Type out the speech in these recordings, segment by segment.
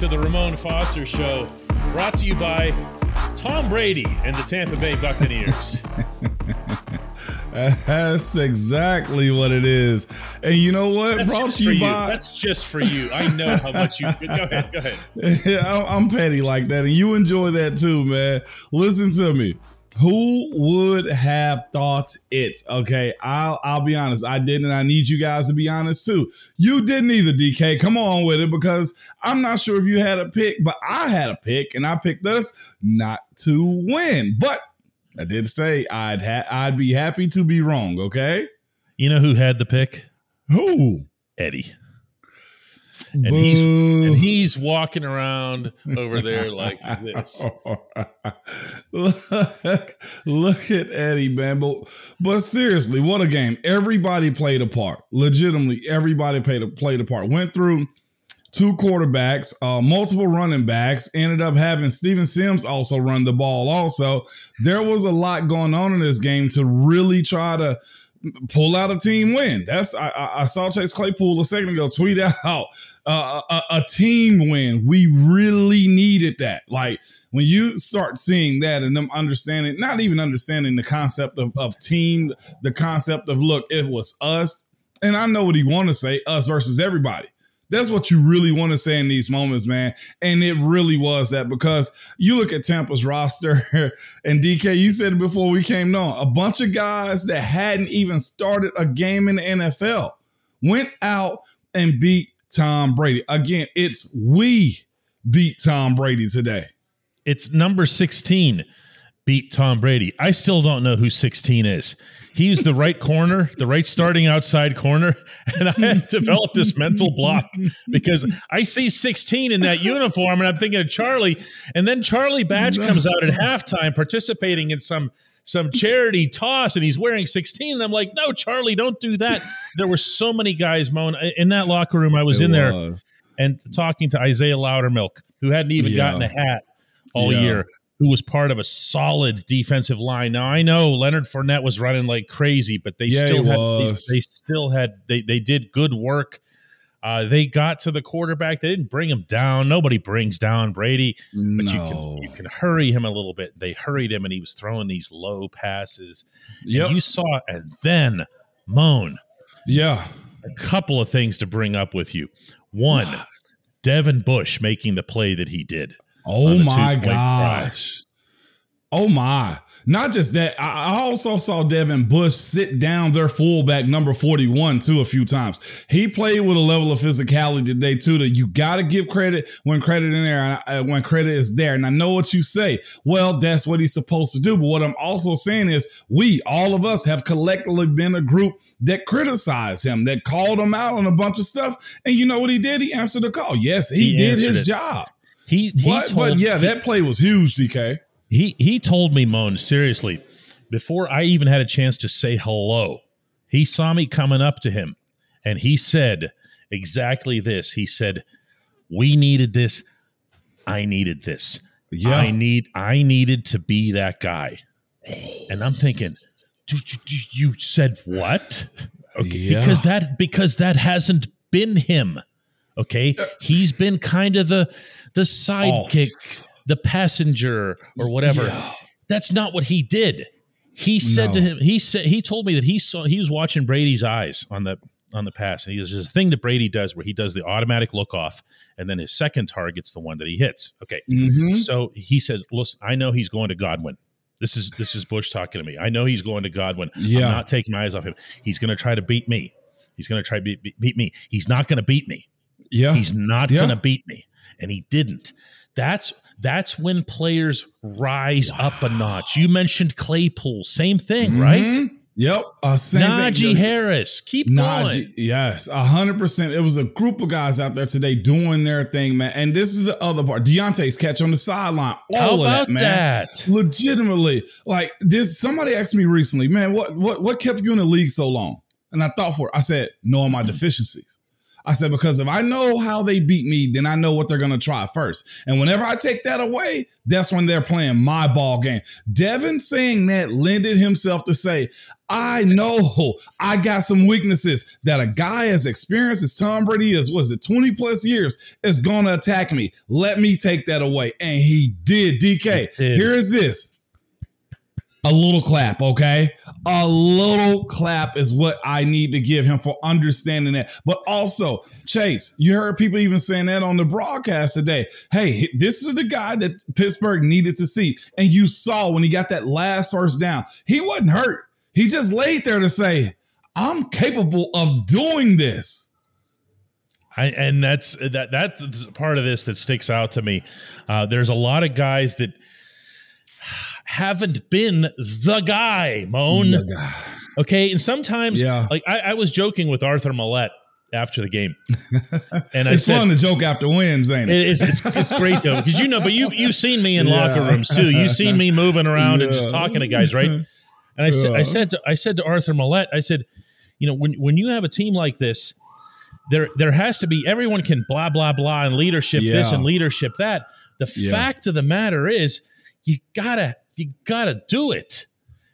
to the Ramon Foster Show, brought to you by Tom Brady and the Tampa Bay Buccaneers. That's exactly what it is. And you know what? That's Brought to you you. by. That's just for you. I know how much you. Go ahead. Go ahead. Yeah, I'm petty like that, and you enjoy that too, man. Listen to me. Who would have thought it? Okay, I'll I'll be honest. I didn't. I need you guys to be honest too. You didn't either, DK. Come on with it because I'm not sure if you had a pick, but I had a pick, and I picked us not to win. But I did say I'd ha- I'd be happy to be wrong. Okay, You know who had the pick? who? Eddie. And he's and he's walking around over there like this. look, look at Eddie. But, but seriously, what a game. Everybody played a part. Legitimately, everybody played a, played a part. Went through two quarterbacks, uh, multiple running backs, ended up having Steven Sims also run the ball also. There was a lot going on in this game to really try to pull out a team win. That's I, I, saw Chase Claypool a second ago tweet out uh, a, a team win. We really needed that. Like when you start seeing that and them understanding, not even understanding the concept of, of team, the concept of look, it was us. And I know what he want to say, us versus everybody. That's what you really want to say in these moments, man. And it really was that because you look at Tampa's roster and DK, you said before we came on, a bunch of guys that hadn't even started a game in the NFL went out and beat Tom Brady. Again, it's we beat Tom Brady today. It's number 16 beat Tom Brady. I still don't know who 16 is. He's the right corner, the right starting outside corner. And I have developed this mental block because I see 16 in that uniform and I'm thinking of Charlie. And then Charlie Batch comes out at halftime participating in some some charity toss and he's wearing 16 and I'm like, "No, Charlie, don't do that." There were so many guys 'Mon in that locker room. I was It in there and talking to Isaiah Loudermilk, who hadn't even Yeah. gotten a hat all Yeah. year, who was part of a solid defensive line. Now I know Leonard Fournette was running like crazy, but they Yeah, still had they, they still had they they did good work. Uh, they got to the quarterback. They didn't bring him down. Nobody brings down Brady, but you can you can hurry him a little bit. They hurried him, and he was throwing these low passes. Yeah, you saw, and then 'Mon Yeah. a couple of things to bring up with you. One, Devin Bush making the play that he did. Oh my gosh. Oh my. Not just that, I I also saw Devin Bush sit down their fullback number 41 too a few times. He played with a level of physicality today too that you got to give credit when credit in there uh, when credit is there. And I know what you say. Well, that's what he's supposed to do. But what I'm also saying is we, all of us have collectively been a group that criticized him, that called him out on a bunch of stuff. And you know what he did? He answered the call. Yes, he, He did his it. job. He he But, told but yeah, that play was huge, DK. he he told me, 'Mon, seriously, before I even had a chance to say hello, he saw me coming up to him, and he said exactly this. He said, "We needed this. I needed this. Yeah. I need I needed to be that guy." And I'm thinking, "Dude, you- you- you said what?" Okay, Yeah. because that because that hasn't been him. Okay, he's been kind of the the sidekick, the passenger, or whatever. Yeah. That's not what he did. He said to him, he said he told me that he saw he was watching Brady's eyes on the on the pass, and he goes, "There's a thing that Brady does where he does the automatic look off, and then his second target's the one that he hits." Okay, Mhm. so he says, "Listen, I know he's going to Godwin. This is this is Bush talking to me. I know he's going to Godwin. Yeah. I'm not taking my eyes off him. He's going to try to beat me. He's going to try to beat, beat, beat me. He's not going to beat me. Yeah. He's not Yeah. going to beat me." And he didn't. That's that's when players rise up a notch. You mentioned Claypool, same thing, right? Mhm. Yep. Uh, same Najee thing. Harris, keep Najee, going. yes, a hundred percent. It was a group of guys out there today doing their thing, man. And this is the other part. Diontae's catch on the sideline. All of about that, man. that? Legitimately, like this. Somebody asked me recently, man, what what what kept you in the league so long? And I thought for it. I said, knowing my deficiencies. I said, because if I know how they beat me, then I know what they're going to try first. And whenever I take that away, that's when they're playing my ball game. Devin saying that lended himself to say, I know I got some weaknesses that a guy as experienced as Tom Brady is, was it 20 plus years, is going to attack me. Let me take that away. And he did. DK, he did. here is this a little clap, okay? A little clap is what I need to give him for understanding that. But also, Chase, you heard people even saying that on the broadcast today. Hey, this is the guy that Pittsburgh needed to see. And you saw when he got that last first down, he wasn't hurt. He just laid there to say, I'm capable of doing this. I, and that's that that's part of this that sticks out to me. Uh, there's a lot of guys that haven't been the guy, 'Mon. The guy. Okay. And sometimes, yeah. like I, I, was joking with Arthur Maulet after the game. And I it's said, fun to joke after wins, ain't it? It's, it's, it's great though, because you know, but you, you've seen me in yeah. locker rooms too. You've seen me moving around yeah. and just talking to guys, right? And I said, I said to, I said to Arthur Maulet, I said, you know, when, when you have a team like this, there, there has to be, everyone can blah, blah, blah, and leadership this and leadership that. The fact of the matter is, you gotta you got to do it.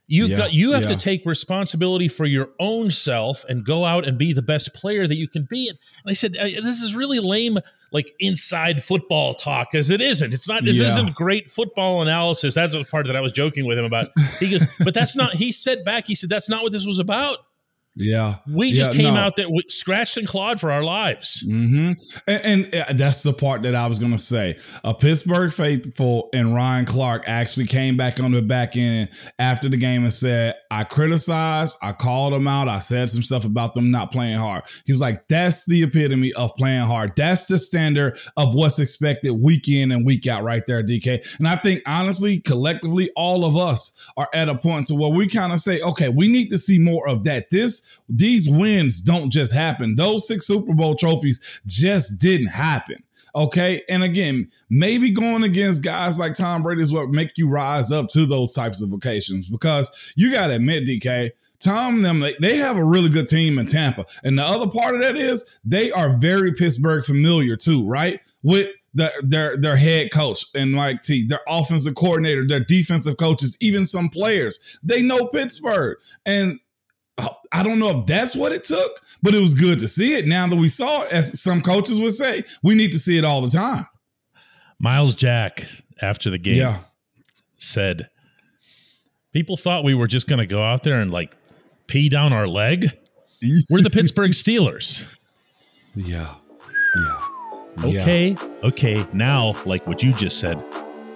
You yeah, got you have yeah. to take responsibility for your own self and go out and be the best player that you can be. And I said, this is really lame, like inside football talk, because it isn't. It's not. This yeah. isn't great football analysis. That's the part that I was joking with him about. He goes, but that's not. He said back. He said that's not what this was about. Yeah, we just yeah, came no. out there scratched and clawed for our lives. Mm-hmm. And, and, uh, that's the part that I was going to say. A Pittsburgh faithful and Ryan Clark actually came back on the back end after the game and said, "I criticized, I called them out, I said some stuff about them not playing hard." He was like, "That's the epitome of playing hard. That's the standard of what's expected week in and week out, right there, DK." And I think honestly, collectively, all of us are at a point to where we kind of say, "Okay, we need to see more of that." This these wins don't just happen. Those six Super Bowl trophies just didn't happen. Okay. And again, maybe going against guys like Tom Brady is what make you rise up to those types of occasions because you got to admit, DK, Tom them they have a really good team in Tampa. And the other part of that is they are very Pittsburgh familiar too, right? With the, their their head coach and Mike T, their offensive coordinator, their defensive coaches, even some players. They know Pittsburgh. And I don't know if that's what it took, but it was good to see it. Now that we saw it, as some coaches would say, we need to see it all the time. Myles Jack, after the game, yeah. said, People thought we were just going to go out there and like pee down our leg. We're the Pittsburgh Steelers. Yeah. Yeah. Okay. Yeah. Okay. Now, like what you just said,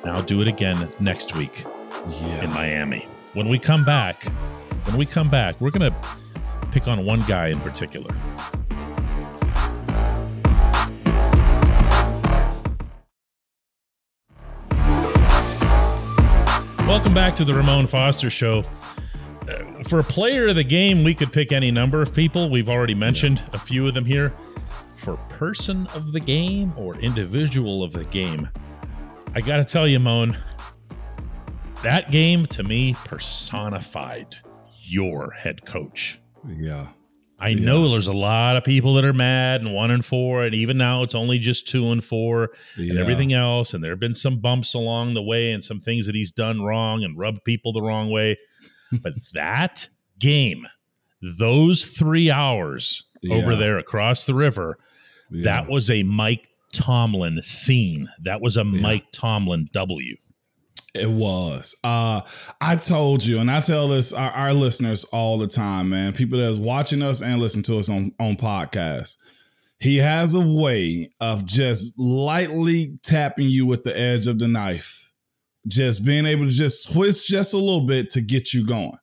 now do it again next week yeah. in Miami. When we come back, when we come back, we're going to pick on one guy in particular. Welcome back to the Ramon Foster Show. Uh, for player of the game, we could pick any number of people. We've already mentioned a few of them here. For person of the game or individual of the game, I got to tell you, 'Mon, that game to me personified your head coach. Yeah. I yeah. know there's a lot of people that are mad and one and four, and even now it's only just two and four yeah. and everything else. And there have been some bumps along the way and some things that he's done wrong and rubbed people the wrong way. but that game, those three hours yeah. over there across the river, that was a Mike Tomlin scene. That was a Mike Tomlin W. It was. Uh, I told you, and I tell this our, our, listeners all the time, man. People that's watching us and listen to us on on podcasts. He has a way of just lightly tapping you with the edge of the knife, just being able to just twist just a little bit to get you going.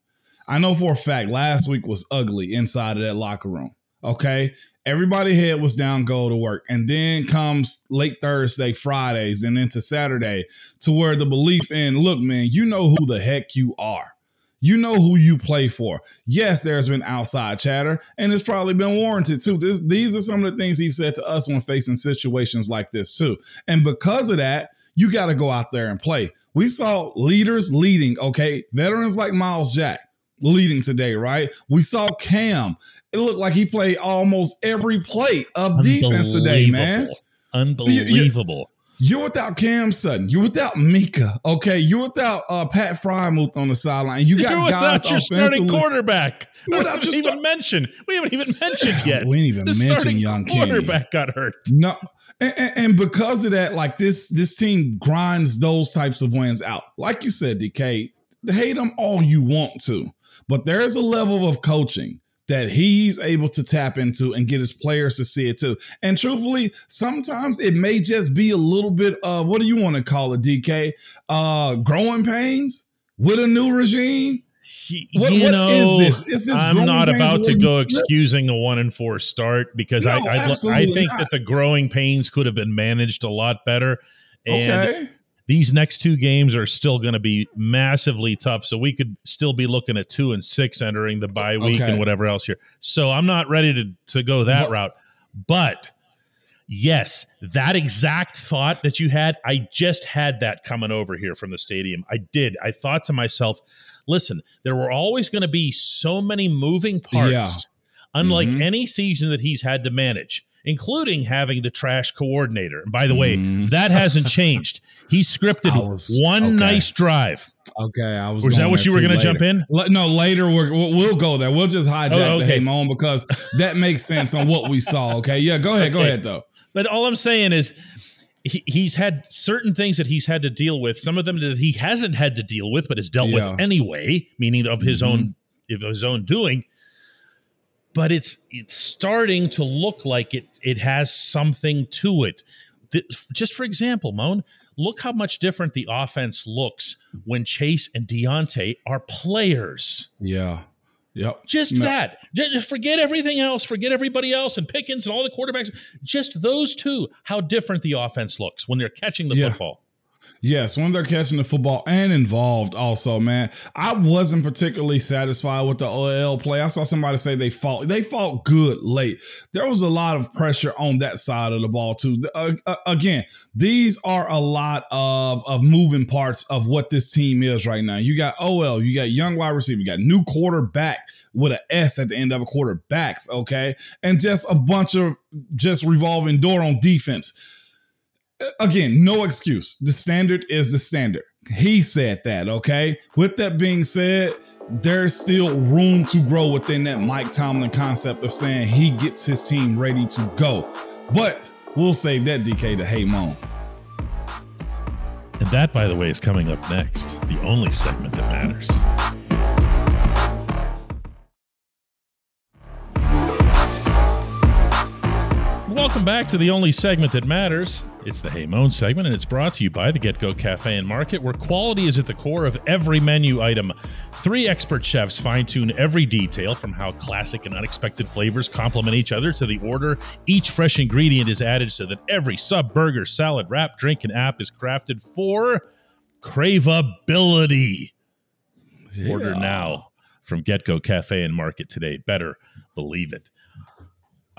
I know for a fact last week was ugly inside of that locker room. Okay. Everybody head was down, go to work. And then comes late Thursday, Fridays, and into Saturday to where the belief in, look, man, you know who the heck you are. You know who you play for. Yes, there's been outside chatter, and it's probably been warranted too. This, these are some of the things he said to us when facing situations like this too. And because of that, you got to go out there and play. We saw leaders leading, okay? Veterans like Myles Jack leading today, right? We saw Cam. It looked like he played almost every play of defense today, man. Unbelievable. You're without Cam Sutton. You're without Minkah. Okay, you're without uh, Pat Freiermuth on the sideline. You got you're guys without your starting quarterback. Without your even mentioned. We haven't even mentioned yet. We didn't even the mention young quarterback got hurt. No, and, and, and, because of that, like this, this team grinds those types of wins out. Like you said, DK, hate them all you want to, but there's a level of coaching that he's able to tap into and get his players to see it too. And truthfully, sometimes it may just be a little bit of what do you want to call it, DK? Uh, growing pains with a new regime. What, you what know, is this? Is this I'm not about to go excusing a one and four start because no, I I, I think not. that the growing pains could have been managed a lot better. And okay these next two games are still going to be massively tough. So we could still be looking at two and six entering the bye week okay. and whatever else here. So I'm not ready to, to go that route. But yes, that exact thought that you had, I just had that coming over here from the stadium. I did. I thought to myself, listen, there were always going to be so many moving parts, yeah. unlike mm-hmm. any season that he's had to manage including having the trash coordinator. And by the way, mm. that hasn't changed. He scripted was, one okay. nice drive. Okay, I was. Was that what you were going to jump in? no, later we will we'll go there. We'll just hijack oh, okay. the hey because that makes sense on what we saw. Okay, yeah, go ahead, okay. go ahead though. But all I'm saying is. He, he's had certain things that he's had to deal with. Some of them that he hasn't had to deal with, but has dealt yeah. with anyway, meaning of his mm-hmm. own of his own doing but it's it's starting to look like it it has something to it. Just for example, 'Mon, look how much different the offense looks when Chase and Diontae are players. Yeah. Yep. Just no. that. Just forget everything else. Forget everybody else and Pickens and all the quarterbacks. Just those two. How different the offense looks when they're catching the yeah. football. Yes, when they're catching the football and involved also, man. I wasn't particularly satisfied with the OL play. I saw somebody say they fought they fought good late. There was a lot of pressure on that side of the ball too. Uh, uh, again, these are a lot of of moving parts of what this team is right now. You got OL, you got young wide receiver, you got new quarterback with an S at the end of a quarterbacks, okay? And just a bunch of just revolving door on defense again, no excuse. The standard is the standard. He said that, okay? With that being said, there's still room to grow within that Mike Tomlin concept of saying he gets his team ready to go. But we'll save that DK to Hey 'Mon. And that, by the way, is coming up next, the only segment that matters. Welcome back to the only segment that matters. It's the Hey 'Mon segment, and it's brought to you by the Get Go Cafe and Market, where quality is at the core of every menu item. Three expert chefs fine tune every detail from how classic and unexpected flavors complement each other to the order each fresh ingredient is added so that every sub, burger, salad, wrap, drink, and app is crafted for craveability. Yeah. Order now from Get Go Cafe and Market today. Better believe it.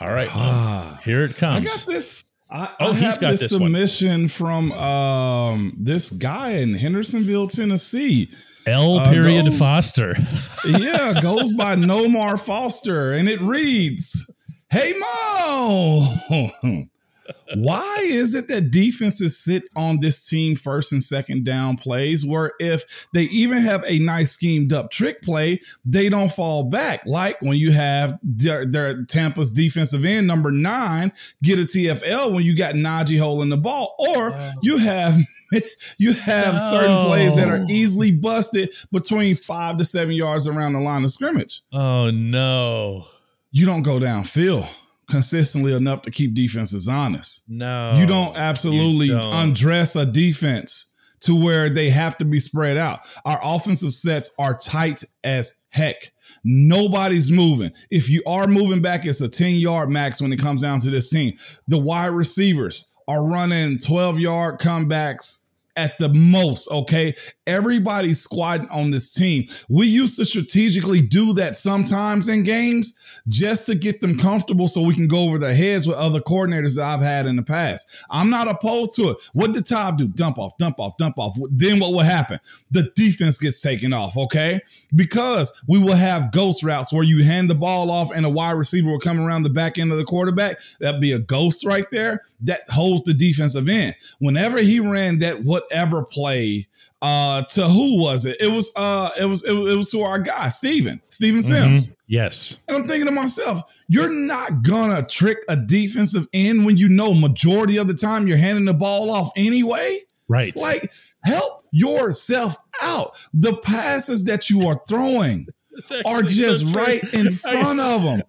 All right, ah. here it comes. I got this. I, oh, I he's got this, submission one. from um, this guy in Hendersonville, Tennessee. L. Uh, period goes, Foster. yeah, goes by Nomar Foster, and it reads, "Hey Mo, why is it that defenses sit on this team first and second down plays where if they even have a nice schemed up trick play, they don't fall back? Like when you have their, their Tampa's defensive end number nine get a TFL when you got Najee holding the ball, or oh. you have you have no. certain plays that are easily busted between five to seven yards around the line of scrimmage. Oh no. You don't go downfield consistently enough to keep defenses honest. No. You don't absolutely you don't. undress a defense to where they have to be spread out. Our offensive sets are tight as heck. Nobody's moving. If you are moving back, it's a 10 yard max when it comes down to this team. The wide receivers are running 12 yard comebacks at the most, okay? Everybody's squatting on this team. We used to strategically do that sometimes in games just to get them comfortable so we can go over their heads with other coordinators that I've had in the past. I'm not opposed to it. What did Todd do? Dump off, dump off, dump off. Then what will happen? The defense gets taken off, okay? Because we will have ghost routes where you hand the ball off and a wide receiver will come around the back end of the quarterback. That'd be a ghost right there that holds the defensive end. Whenever he ran that whatever play uh to who was it? It was uh it was it was, it was to our guy, Steven, Steven Sims. Mm-hmm. Yes. And I'm thinking to myself, you're not gonna trick a defensive end when you know majority of the time you're handing the ball off anyway. Right. Like, help yourself out. The passes that you are throwing are just so right in front of them.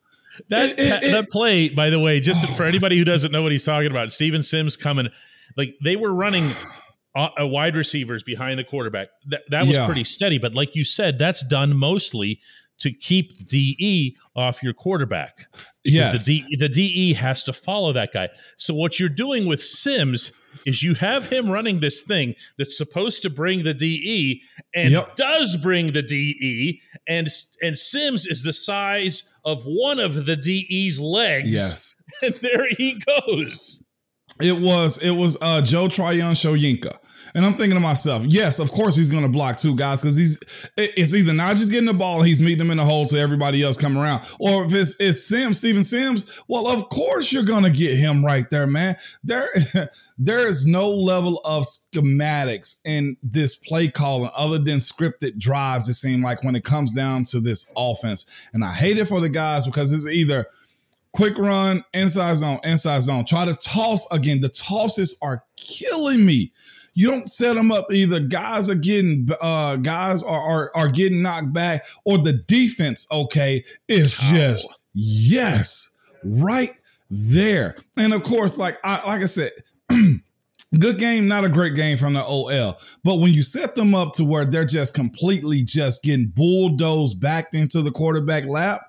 That it, it, that play, by the way, just oh. for anybody who doesn't know what he's talking about, Steven Sims coming, like they were running Uh, a wide receivers behind the quarterback. That that was yeah. pretty steady, but like you said, that's done mostly to keep DE off your quarterback. Yes. The, D, the DE has to follow that guy. So what you're doing with Sims is you have him running this thing that's supposed to bring the DE and yep. does bring the DE and and Sims is the size of one of the DE's legs. Yes. And there he goes. It was it was uh Joe Tryon Shoyinka. And I'm thinking to myself, yes, of course he's going to block two guys because he's it's either Najee's getting the ball, and he's meeting them in the hole so everybody else come around, or if it's it's Sims, Steven Sims, well, of course you're going to get him right there, man. There there is no level of schematics in this play calling other than scripted drives. It seems like when it comes down to this offense, and I hate it for the guys because it's either quick run, inside zone, inside zone. Try to toss again. The tosses are killing me. You don't set them up. Either guys are getting uh guys are are, are getting knocked back, or the defense, okay, is just oh. yes, right there. And of course, like I like I said. good game, not a great game from the OL. But when you set them up to where they're just completely just getting bulldozed back into the quarterback lap,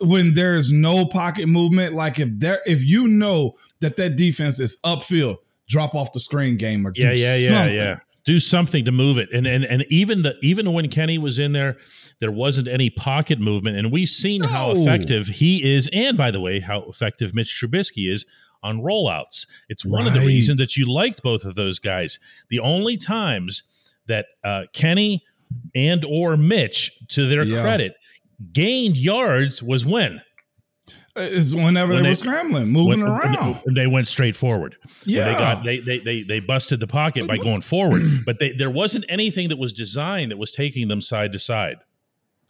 when there's no pocket movement, like if there, if you know that that defense is upfield, drop off the screen game or yeah, yeah, yeah, something. yeah. Do something to move it. And and and even the even when Kenny was in there, there wasn't any pocket movement. And we've seen no. how effective he is, and by the way, how effective Mitch Trubisky is on rollouts. It's one right. of the reasons that you liked both of those guys. The only times that uh, Kenny and or Mitch, to their yeah. credit, gained yards was when is whenever when they, they, were scrambling, moving when, around. When they went straight forward. Yeah, they got they, they they they busted the pocket by going forward, but they, there wasn't anything that was designed that was taking them side to side.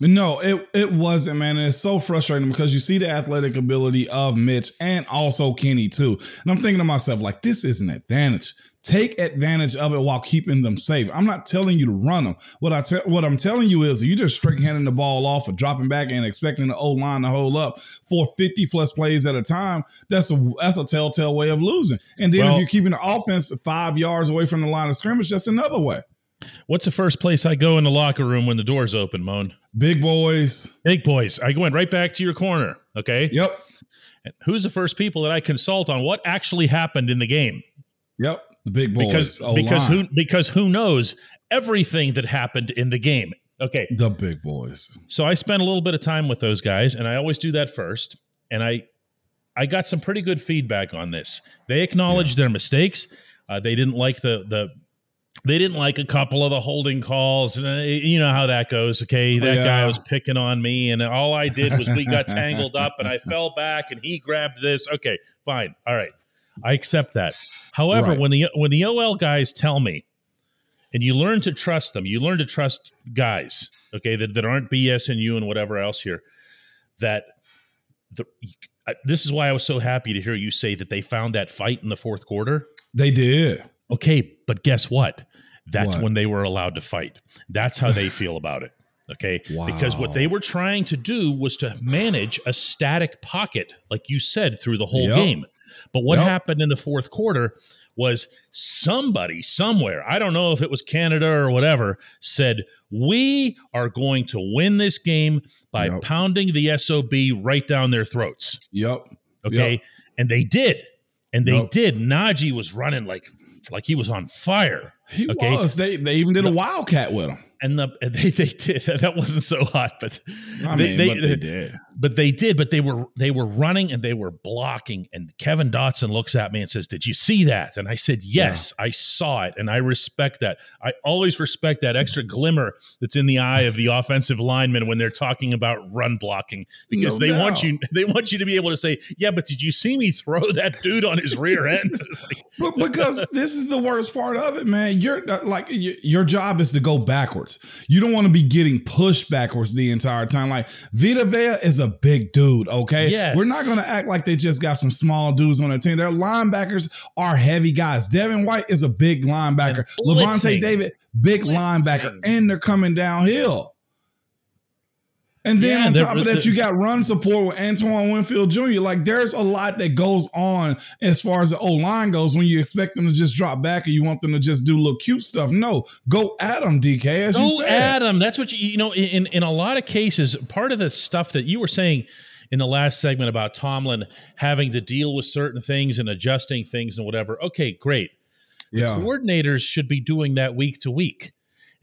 No, it it wasn't, man. And it's so frustrating because you see the athletic ability of Mitch and also Kenny too. And I'm thinking to myself, like, this is an advantage. Take advantage of it while keeping them safe. I'm not telling you to run them. What I te- what I'm telling you is you just straight handing the ball off or dropping back and expecting the O line to hold up for 50 plus plays at a time. That's a that's a telltale way of losing. And then well, if you're keeping the offense five yards away from the line of scrimmage, that's another way. What's the first place I go in the locker room when the doors open, 'Mon? Big boys. Big boys. I go in right back to your corner. Okay. Yep. who's the first people that I consult on what actually happened in the game? Yep. The big boys. Because O-line. because who because who knows everything that happened in the game. Okay. The big boys. So I spent a little bit of time with those guys, and I always do that first. And I I got some pretty good feedback on this. They acknowledged yeah. their mistakes. Uh, they didn't like the the they didn't like a couple of the holding calls. And uh, you know how that goes. Okay. That yeah. guy was picking on me. And all I did was we got tangled up and I fell back and he grabbed this. Okay. Fine. All right. I accept that. However, right. when the when the OL guys tell me, and you learn to trust them, you learn to trust guys, okay, that, that aren't BSing you and whatever else here, that the, this is why I was so happy to hear you say that they found that fight in the fourth quarter. They did. Okay, but guess what? That's what? when they were allowed to fight. That's how they feel about it. Okay. Wow. Because what they were trying to do was to manage a static pocket, like you said, through the whole yep. game. But what yep. happened in the fourth quarter was somebody somewhere, I don't know if it was Canada or whatever, said, We are going to win this game by yep. pounding the SOB right down their throats. Yep. Okay. And they did. And they did. Najee was running like like he was on fire. He Okay. was. They they even did a wildcat with him. And the and they they did that wasn't so hot, but I They- mean, they- but they did. But they did. But they were they were running and they were blocking. And Kevin Dotson looks at me and says, "Did you see that?" And I said, "Yes, I saw it, and I respect that. I always respect that extra glimmer that's in the eye of the offensive lineman when they're talking about run blocking because No they want you they want you to be able to say, "Yeah, but did you see me throw that dude on his rear end?" Like, because this is the worst part of it, man. You're uh, like your job is to go backwards. You don't want to be getting pushed backwards the entire time. Like Vita Vea is a big dude. Okay, Yes. we're not going to act like they just got some small dudes on their team. Their linebackers are heavy guys. Devin White is a big linebacker. Lavonte. David, big Blitzing. linebacker, and they're coming downhill. And then Yeah, on top of that, you got run support with Antoine Winfield Jr. Like there's a lot that goes on as far as the O line goes when you expect them to just drop back or you want them to just do little cute stuff. No, go at them, DK. As you Go said, at them. That's what you you know. In in a lot of cases, part of the stuff that you were saying in the last segment about Tomlin having to deal with certain things and adjusting things and whatever. Okay, great. yeah, Coordinators should be doing that week to week.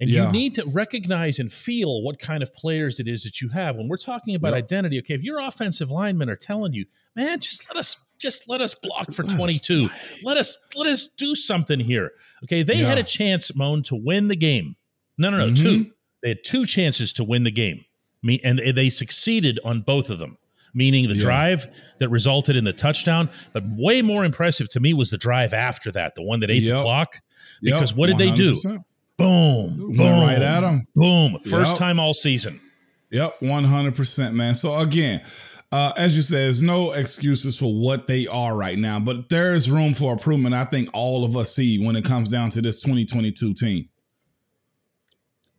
And Yeah. you need to recognize and feel what kind of players it is that you have. When we're talking about Yep. identity, okay, if your offensive linemen are telling you, man, just let us just let us block for Let us 22. Let us let us do something here. Okay, they had a chance, 'Mon, to win the game. No, no, no, Mhm. two. They had two chances to win the game. Me and they succeeded on both of them. Meaning the Yeah. drive that resulted in the touchdown, but way more impressive to me was the drive after that, the one that ate the Yep. clock. Yep, Because what did they do? 100%. Boom, boom, right at 'em. Boom, first Yep. time all season. Yep, one hundred percent, man. So again, uh, as you said, there's no excuses for what they are right now, but there is room for improvement. I think all of us see when it comes down to this 2022 team.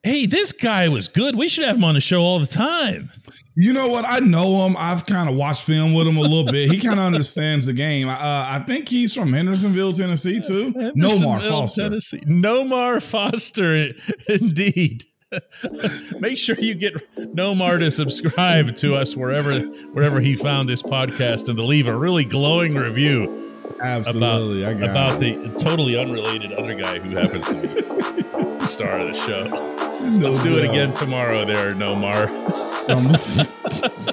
Hey, this guy was good. We should have him on the show all the time. You know what? I know him. I've kind of watched film with him a little bit. He kind of understands the game. Uh, I think he's from Hendersonville, Tennessee, too. Nomar Foster. Tennessee. Nomar Foster, indeed. Make sure you get Nomar to subscribe to us wherever wherever he found this podcast and to leave a really glowing review Absolutely, I got about it. the totally unrelated other guy who happens to be the star of the show. Let's do it again tomorrow there, Nomar. Um,